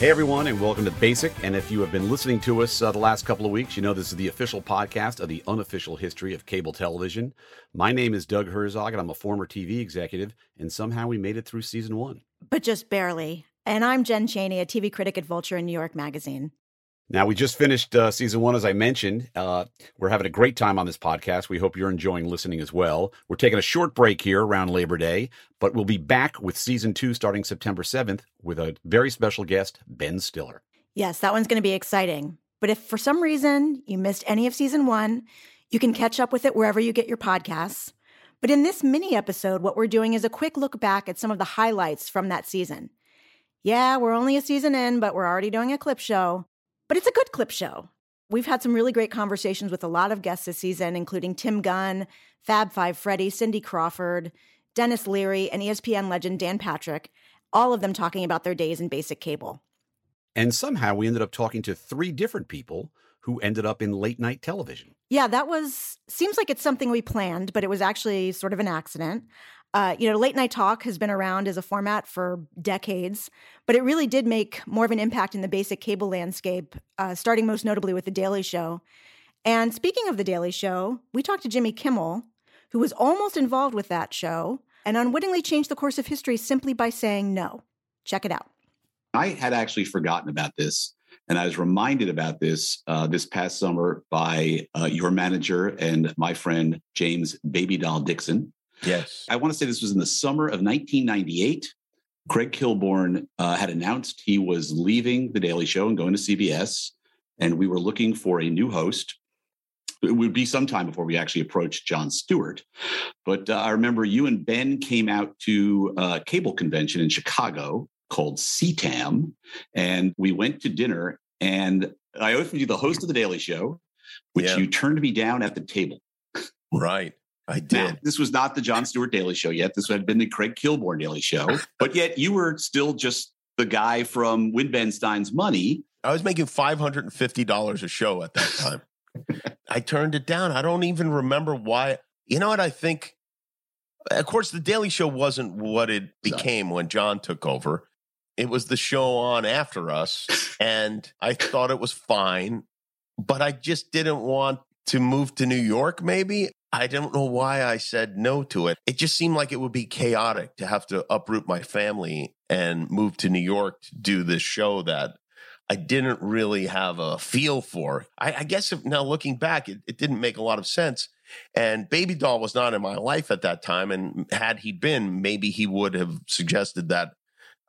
Hey everyone, and welcome to Basic. And if you have been listening to us uh, the last couple of weeks, you know this is the official podcast of the unofficial history of cable television. My name is Doug Herzog, and I'm a former TV executive. And somehow we made it through season one, but just barely. And I'm Jen Chaney, a TV critic at Vulture and New York Magazine. Now, we just finished uh, season one, as I mentioned. Uh, we're having a great time on this podcast. We hope you're enjoying listening as well. We're taking a short break here around Labor Day, but we'll be back with season two starting September 7th with a very special guest, Ben Stiller. Yes, that one's going to be exciting. But if for some reason you missed any of season one, you can catch up with it wherever you get your podcasts. But in this mini episode, what we're doing is a quick look back at some of the highlights from that season. Yeah, we're only a season in, but we're already doing a clip show. But it's a good clip show. We've had some really great conversations with a lot of guests this season, including Tim Gunn, Fab Five Freddy, Cindy Crawford, Denis Leary, and ESPN legend Dan Patrick, all of them talking about their days in basic cable. And somehow we ended up talking to three different people who ended up in late night television. Yeah, that was seems like it's something we planned, but it was actually sort of an accident. Uh, you know, late night talk has been around as a format for decades, but it really did make more of an impact in the basic cable landscape, uh, starting most notably with The Daily Show. And speaking of The Daily Show, we talked to Jimmy Kimmel, who was almost involved with that show and unwittingly changed the course of history simply by saying no. Check it out. I had actually forgotten about this. And I was reminded about this uh, this past summer by uh, your manager and my friend, James Baby Doll Dixon, Yes. I want to say this was in the summer of 1998. Craig Kilborn uh, had announced he was leaving The Daily Show and going to CBS, and we were looking for a new host. It would be some time before we actually approached Jon Stewart. But uh, I remember you and Ben came out to a cable convention in Chicago called CTAM, and we went to dinner. And I offered you the host of The Daily Show, which yeah. you turned me down at the table. Right. I did. Now, this was not the Jon Stewart Daily Show yet. This had been the Craig Kilborn Daily Show. but yet you were still just the guy from Win Ben Stein's Money. I was making $550 a show at that time. I turned it down. I don't even remember why. You know what I think? Of course, the Daily Show wasn't what it became when John took over. It was the show on after us. And I thought it was fine, but I just didn't want to move to New York, maybe. I don't know why I said no to it. It just seemed like it would be chaotic to have to uproot my family and move to New York to do this show that I didn't really have a feel for. I, I guess if, now looking back, it, it didn't make a lot of sense. And Baby Doll was not in my life at that time. And had he been, maybe he would have suggested that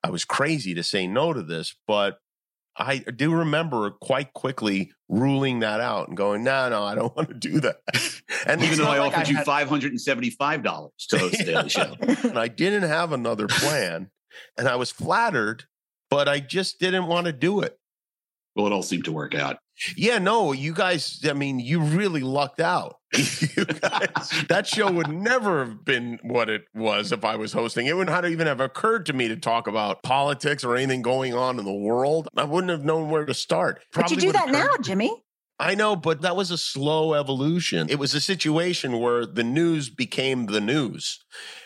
I was crazy to say no to this. But I do remember quite quickly ruling that out and going, no, no, I don't want to do that. And even though I like offered I you had... $575 to host the Daily Show. and I didn't have another plan and I was flattered, but I just didn't want to do it. Well, it all seemed to work out. Yeah, no, you guys, I mean, you really lucked out. guys, that show would never have been what it was if I was hosting. It wouldn't even have occurred to me to talk about politics or anything going on in the world. I wouldn't have known where to start. Probably but you do that now, Jimmy. I know, but that was a slow evolution. It was a situation where the news became the news.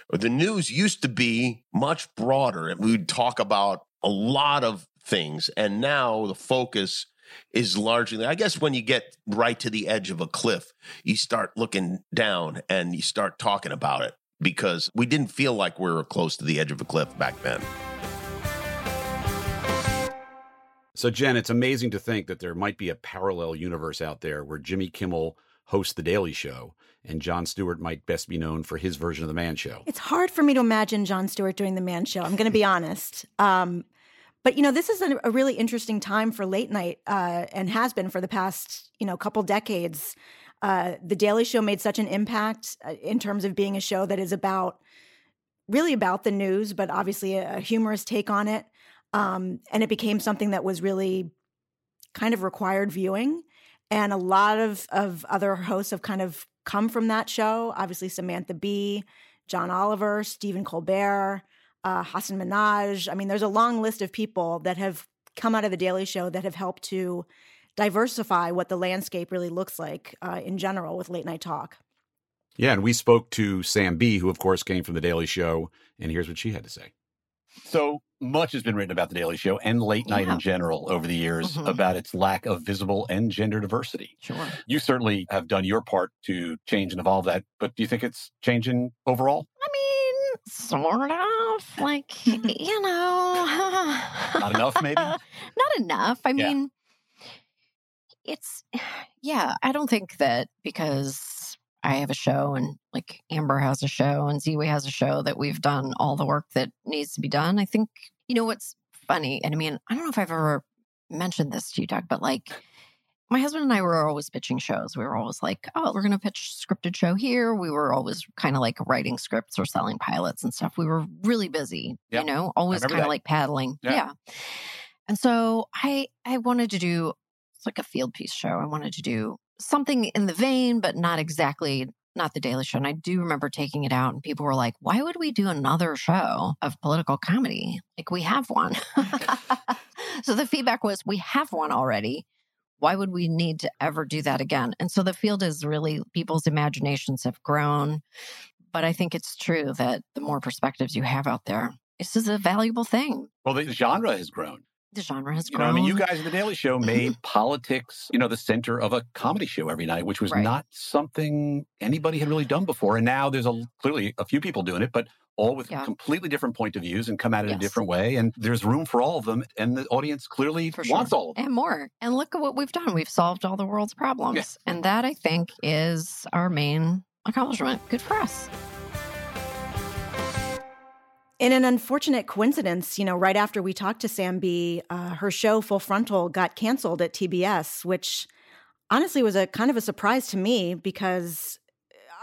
The news used to be much broader. We'd talk about a lot of things. And now the focus is largely, I guess, when you get right to the edge of a cliff, you start looking down and you start talking about it because we didn't feel like we were close to the edge of a cliff back then. So, Jen, it's amazing to think that there might be a parallel universe out there where Jimmy Kimmel hosts The Daily Show and Jon Stewart might best be known for his version of The Man Show. It's hard for me to imagine Jon Stewart doing The Man Show. I'm going to be honest. Um, but you know, this is a, a really interesting time for late night, uh, and has been for the past you know couple decades. Uh, the Daily Show made such an impact uh, in terms of being a show that is about really about the news, but obviously a, a humorous take on it. Um, and it became something that was really kind of required viewing. And a lot of, of other hosts have kind of come from that show. Obviously, Samantha Bee, John Oliver, Stephen Colbert, uh, Hasan Minhaj. I mean, there's a long list of people that have come out of the Daily Show that have helped to diversify what the landscape really looks like uh, in general with late night talk. Yeah, and we spoke to Sam Bee, who of course came from the Daily Show, and here's what she had to say. So much has been written about the Daily Show and late night yeah. in general over the years mm-hmm. about its lack of visible and gender diversity. Sure. You certainly have done your part to change and evolve that, but do you think it's changing overall? Sort of. Like, mm-hmm. you know. Not enough, maybe? Not enough. I yeah. mean, it's, yeah, I don't think that because I have a show and like Amber has a show and Ziwe has a show that we've done all the work that needs to be done. I think, you know, what's funny, and I mean, I don't know if I've ever mentioned this to you, Doug, but like, my husband and I were always pitching shows. We were always like, oh, we're going to pitch scripted show here. We were always kind of like writing scripts or selling pilots and stuff. We were really busy, yep. you know, always kind of like paddling. Yeah. yeah. And so I I wanted to do like a field piece show. I wanted to do something in the vein, but not exactly not the Daily Show. And I do remember taking it out, and people were like, why would we do another show of political comedy? Like, we have one. so the feedback was, we have one already. Why would we need to ever do that again? And so the field is really, people's imaginations have grown. But I think it's true that the more perspectives you have out there, this is a valuable thing. Well, the genre has grown the genre has grown. You know, I mean, you guys in the Daily Show made politics, you know, the center of a comedy show every night, which was right. not something anybody had really done before. And now there's a clearly a few people doing it, but all with yeah. completely different point of views and come at it yes. a different way. And there's room for all of them. And the audience clearly for wants sure. all of them. And more. And look at what we've done. We've solved all the world's problems. Yes. And that I think is our main accomplishment. Good for us. In an unfortunate coincidence, you know, right after we talked to Sam Bee, uh, her show Full Frontal got canceled at TBS, which honestly was a kind of a surprise to me because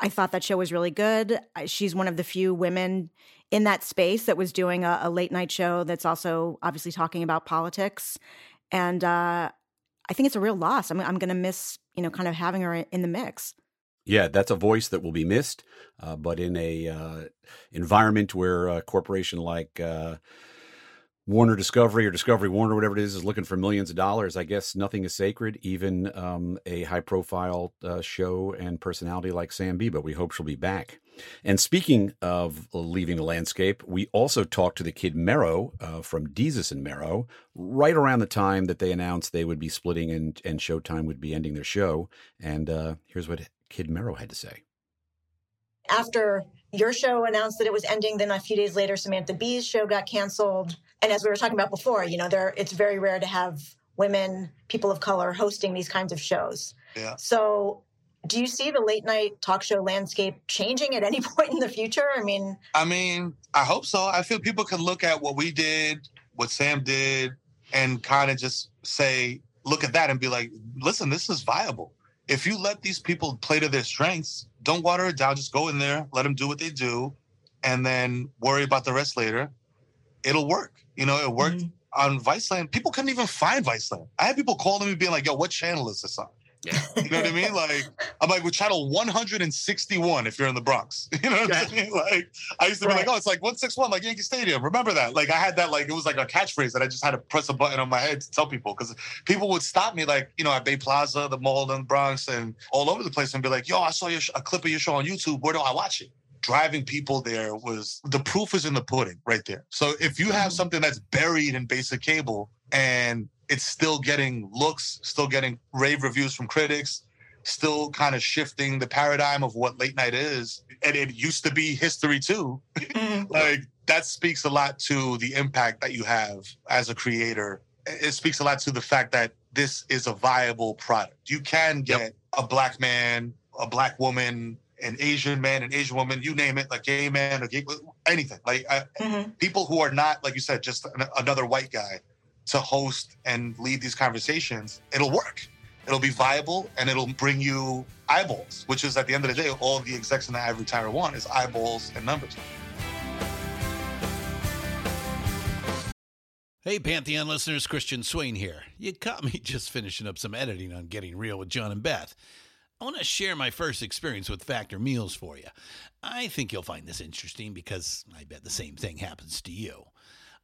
I thought that show was really good. She's one of the few women in that space that was doing a, a late night show that's also obviously talking about politics, and uh, I think it's a real loss. I'm, I'm going to miss, you know, kind of having her in the mix. Yeah, that's a voice that will be missed, uh, but in a uh, environment where a corporation like uh, Warner Discovery or Discovery Warner, whatever it is, is looking for millions of dollars, I guess nothing is sacred, even um, a high-profile uh, show and personality like Sam Bee. But we hope she'll be back. And speaking of leaving the landscape, we also talked to the kid Mero uh, from Desus and Mero right around the time that they announced they would be splitting and, and Showtime would be ending their show. And uh, here's what Kid Mero had to say. After your show announced that it was ending, then a few days later, Samantha Bee's show got canceled. And as we were talking about before, you know, there it's very rare to have women, people of color hosting these kinds of shows. Yeah. So do you see the late night talk show landscape changing at any point in the future? I mean, I mean, I hope so. I feel people can look at what we did, what Sam did, and kind of just say, look at that and be like, listen, this is viable if you let these people play to their strengths, don't water it down. Just go in there, let them do what they do, and then worry about the rest later. It'll work. You know, it worked mm-hmm. on Viceland. People couldn't even find Viceland. I had people calling me being like, yo, what channel is this on? Yeah. You know what I mean? Like, I'm like, with channel 161 if you're in the Bronx. You know what yeah. I'm saying? Like, I used to be like, oh, it's like 161, like Yankee Stadium. Remember that? Like, I had that, like, it was like a catchphrase that I just had to press a button on my head to tell people because people would stop me, like, you know, at Bay Plaza, the mall in the Bronx, and all over the place and be like, yo, I saw your sh- a clip of your show on YouTube. Where do I watch it? driving people there was the proof is in the pudding right there. So if you have mm-hmm. something that's buried in basic cable and it's still getting looks, still getting rave reviews from critics, still kind of shifting the paradigm of what late night is. And it used to be history too. Mm-hmm. like that speaks a lot to the impact that you have as a creator. It speaks a lot to the fact that this is a viable product. You can get yep. a black man, a black woman, an Asian man, an Asian woman, you name it, like gay man, or gay, anything. Like I, mm-hmm. people who are not, like you said, just an, another white guy to host and lead these conversations, it'll work. it'll be viable and it'll bring you eyeballs, which is at the end of the day, all the execs in the ivory tower want is eyeballs and numbers. Hey, Pantheon listeners, Christian Swain here. You caught me just finishing up some editing on Getting Real with John and Beth. I want to share my first experience with Factor Meals for you. I think you'll find this interesting because I bet the same thing happens to you.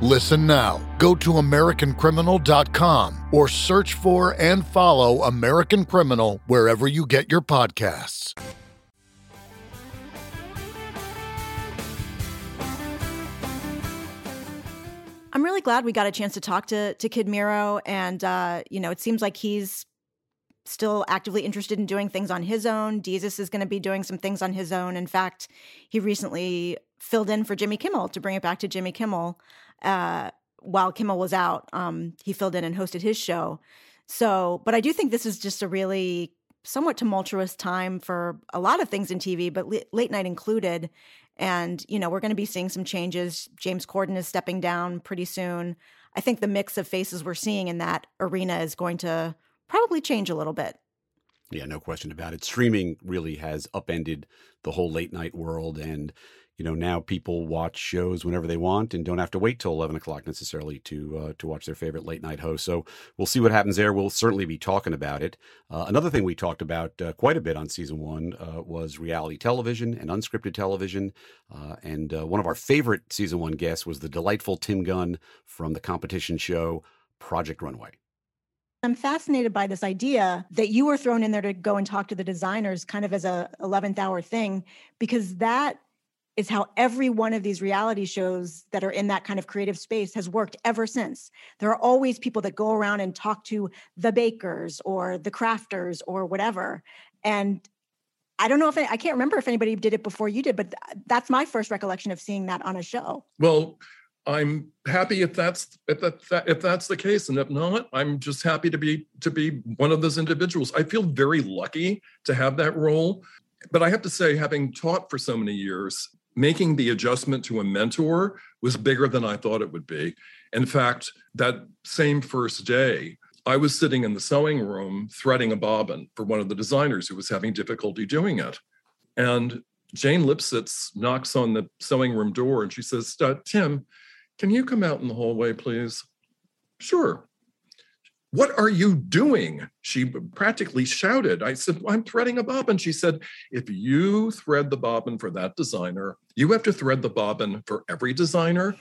Listen now. Go to AmericanCriminal.com or search for and follow American Criminal wherever you get your podcasts. I'm really glad we got a chance to talk to to Kid Mero. and uh, you know, it seems like he's still actively interested in doing things on his own. Desus is going to be doing some things on his own. In fact, he recently filled in for Jimmy Kimmel to bring it back to Jimmy Kimmel uh, while Kimmel was out. Um, he filled in and hosted his show. So, but I do think this is just a really somewhat tumultuous time for a lot of things in TV, but late night included. And, you know, we're going to be seeing some changes. James Corden is stepping down pretty soon. I think the mix of faces we're seeing in that arena is going to probably change a little bit. Yeah, no question about it. Streaming really has upended the whole late night world. And, you know, now people watch shows whenever they want and don't have to wait till 11 o'clock necessarily to uh, to watch their favorite late night host. So we'll see what happens there. We'll certainly be talking about it. Uh, another thing we talked about uh, quite a bit on season one uh, was reality television and unscripted television. Uh, and uh, one of our favorite season one guests was the delightful Tim Gunn from the competition show Project Runway. I'm fascinated by this idea that you were thrown in there to go and talk to the designers kind of as a 11th hour thing because that is how every one of these reality shows that are in that kind of creative space has worked ever since. There are always people that go around and talk to the bakers or the crafters or whatever. And I don't know if I can't remember if anybody did it before you did, but that's my first recollection of seeing that on a show. Well, I'm happy if that's if that if that's the case, and if not, I'm just happy to be to be one of those individuals. I feel very lucky to have that role, but I have to say, having taught for so many years, making the adjustment to a mentor was bigger than I thought it would be. In fact, that same first day, I was sitting in the sewing room threading a bobbin for one of the designers who was having difficulty doing it, and Jane Lipsitz knocks on the sewing room door and she says, uh, Tim, can you come out in the hallway, please? Sure. What are you doing? She practically shouted. I said, I'm threading a bobbin. She said, If you thread the bobbin for that designer, you have to thread the bobbin for every designer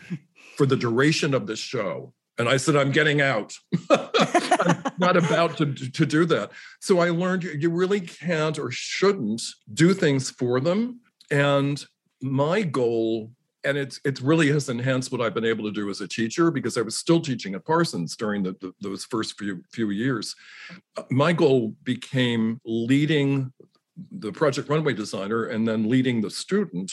for the duration of the show. And I said, I'm getting out. I'm not about to, to do that. So I learned you really can't or shouldn't do things for them. And my goal and it's it's really has enhanced what I've been able to do as a teacher because I was still teaching at Parsons during the, the, those first few few years. Uh, my goal became leading the project runway designer and then leading the student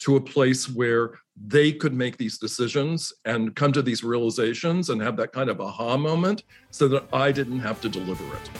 to a place where they could make these decisions and come to these realizations and have that kind of aha moment so that I didn't have to deliver it.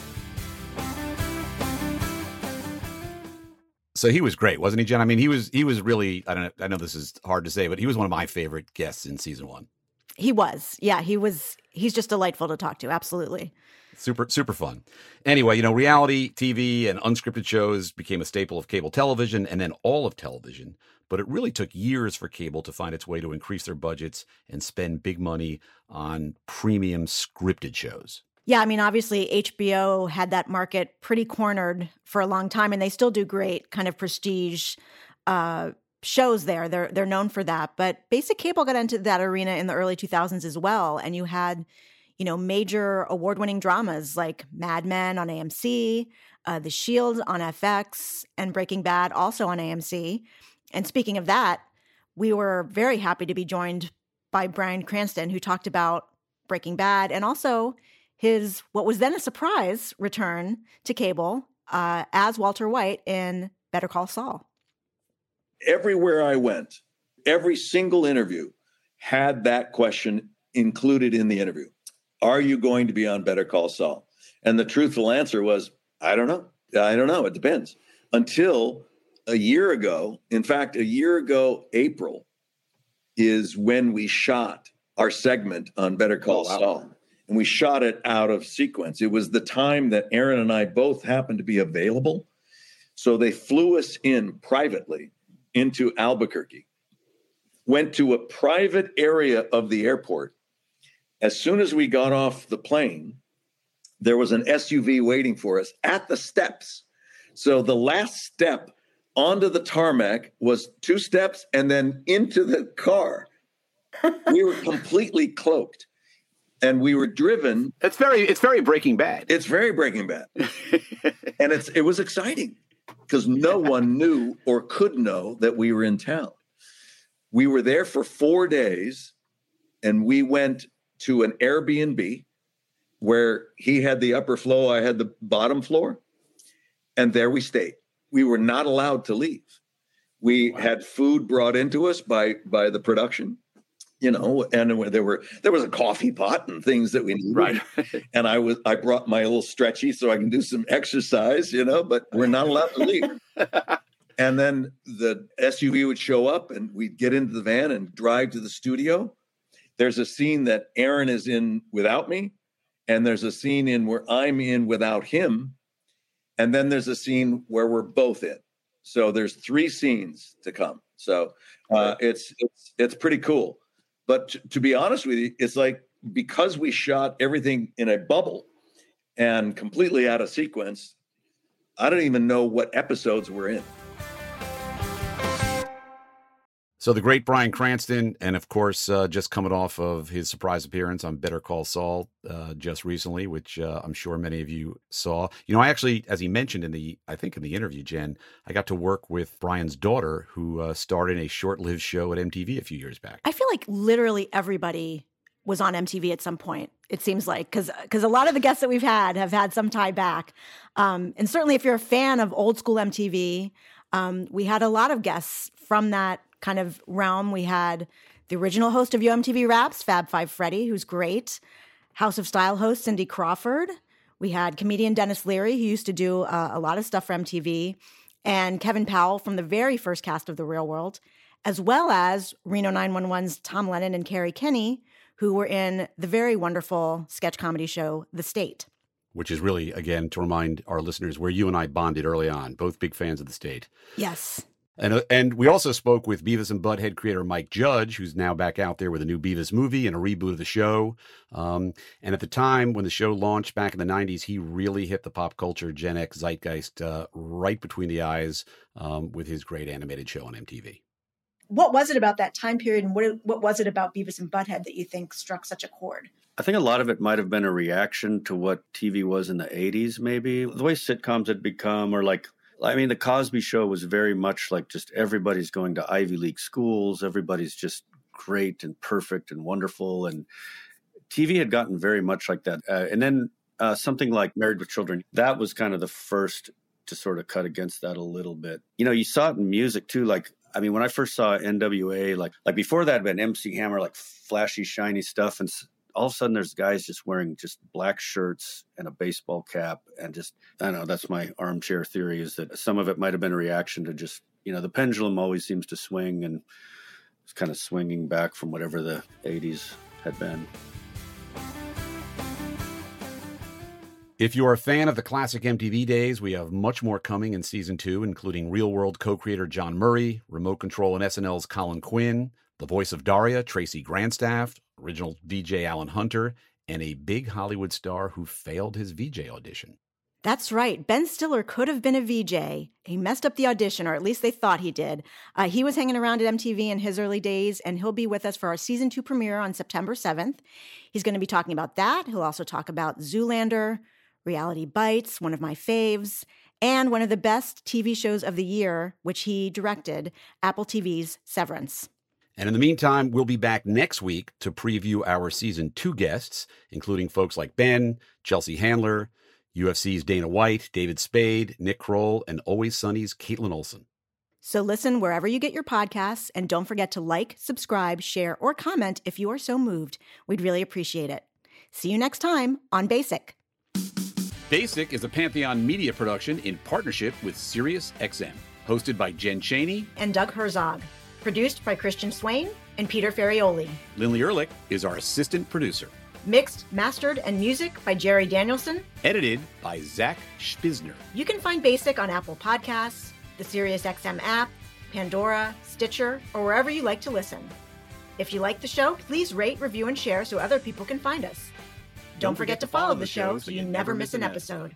So he was great, wasn't he, Jen? I mean, he was he was really I don't know, I know this is hard to say, but he was one of my favorite guests in season one. He was. Yeah, he was he's just delightful to talk to. Absolutely. Super super fun. Anyway, you know, reality TV and unscripted shows became a staple of cable television and then all of television, but it really took years for cable to find its way to increase their budgets and spend big money on premium scripted shows. Yeah, I mean, obviously HBO had that market pretty cornered for a long time, and they still do great kind of prestige uh, shows there. They're they're known for that. But basic cable got into that arena in the early 2000s as well, and you had, you know, major award-winning dramas like Mad Men on AMC, uh, The Shield on FX, and Breaking Bad also on AMC. And speaking of that, we were very happy to be joined by Bryan Cranston, who talked about Breaking Bad and also his what was then a surprise return to cable uh, as Walter White in Better Call Saul. Everywhere I went, every single interview had that question included in the interview. Are you going to be on Better Call Saul? And the truthful answer was, I don't know. I don't know. It depends. Until a year ago, in fact, a year ago, April is when we shot our segment on Better Call oh, wow. Saul and we shot it out of sequence. It was the time that Aaron and I both happened to be available. So they flew us in privately into Albuquerque, went to a private area of the airport. As soon as we got off the plane, there was an SUV waiting for us at the steps. So the last step onto the tarmac was two steps and then into the car. we were completely cloaked and we were driven. It's very it's very Breaking Bad. It's very Breaking Bad, and it's it was exciting because no one knew or could know that we were in town. We were there for four days, and we went to an Airbnb where he had the upper floor, I had the bottom floor, and there we stayed. We were not allowed to leave. We wow. had food brought into us by by the production you know, and there were there was a coffee pot and things that we needed. Right. and I was I brought my little stretchy so I can do some exercise, you know, but we're not allowed to leave. and then the SUV would show up and we'd get into the van and drive to the studio. There's a scene that Aaron is in without me, and there's a scene in where I'm in without him, and then there's a scene where we're both in. So there's three scenes to come. So uh, it's it's it's pretty cool. But to, be honest with you, it's like because we shot everything in a bubble and completely out of sequence, I don't even know what episodes we're in. So the great Bryan Cranston, and of course, uh, just coming off of his surprise appearance on Better Call Saul uh, just recently, which uh, I'm sure many of you saw. You know, I actually, as he mentioned in the, I think in the interview, Jen, I got to work with Bryan's daughter, who uh, starred in a short-lived show at MTV a few years back. I feel like literally everybody was on MTV at some point. It seems like because because a lot of the guests that we've had have had some tie back, um, and certainly if you're a fan of old school MTV, um, we had a lot of guests from that kind of realm. We had the original host of Yo! MTV Raps, Fab Five Freddy, who's great. House of Style host Cindy Crawford. We had comedian Denis Leary, who used to do uh, a lot of stuff for MTV, and Kevin Powell from the very first cast of The Real World, as well as Reno 911's Tom Lennon and Kerri Kenney, who were in the very wonderful sketch comedy show The State. Which is really, again, to remind our listeners where you and I bonded early on, both big fans of The State. Yes. And, uh, and we also spoke with Beavis and Butthead creator Mike Judge, who's now back out there with a new Beavis movie and a reboot of the show. Um, and at the time when the show launched back in the 90s, he really hit the pop culture Gen X zeitgeist uh, right between the eyes um, with his great animated show on MTV. What was it about that time period and what, what was it about Beavis and Butthead that you think struck such a chord? I think a lot of it might have been a reaction to what TV was in the 80s, maybe. The way sitcoms had become, or like I mean, the Cosby Show was very much like just everybody's going to Ivy League schools, everybody's just great and perfect and wonderful, and TV had gotten very much like that. Uh, and then uh, something like Married with Children, that was kind of the first to sort of cut against that a little bit. You know, you saw it in music too. Like, I mean, when I first saw NWA, like like before that had been MC Hammer, like flashy, shiny stuff, and all of a sudden there's guys just wearing just black shirts and a baseball cap and just I don't know that's my armchair theory is that some of it might have been a reaction to just you know the pendulum always seems to swing and it's kind of swinging back from whatever the 80s had been. If you're a fan of the classic MTV days, we have much more coming in season two, including Real World co creator Jon Murray, Remote Control and SNL's Colin Quinn, the voice of Daria, Tracy Grandstaff, original VJ Alan Hunter, and a big Hollywood star who failed his VJ audition. That's right. Ben Stiller could have been a VJ. He messed up the audition, or at least they thought he did. Uh, he was hanging around at MTV in his early days, and he'll be with us for our season two premiere on September 7th. He's going to be talking about that. He'll also talk about Zoolander, Reality Bites, one of my faves, and one of the best TV shows of the year, which he directed, Apple TV's Severance. And in the meantime, we'll be back next week to preview our season two guests, including folks like Ben, Chelsea Handler, UFC's Dana White, David Spade, Nick Kroll, and Always Sunny's Kaitlin Olson. So listen wherever you get your podcasts, and don't forget to like, subscribe, share, or comment if you are so moved. We'd really appreciate it. See you next time on Basic. Basic is a Pantheon media production in partnership with SiriusXM, hosted by Jen Chaney and Doug Herzog. Produced by Christian Swain and Peter Ferrioli. Lindley Ehrlich is our assistant producer. Mixed, mastered, and music by Jerry Danielson. Edited by Zach Spisner. You can find Basic on Apple Podcasts, the SiriusXM app, Pandora, Stitcher, or wherever you like to listen. If you like the show, please rate, review, and share so other people can find us. Don't, Don't forget, forget, to follow, follow the show so you never miss an episode.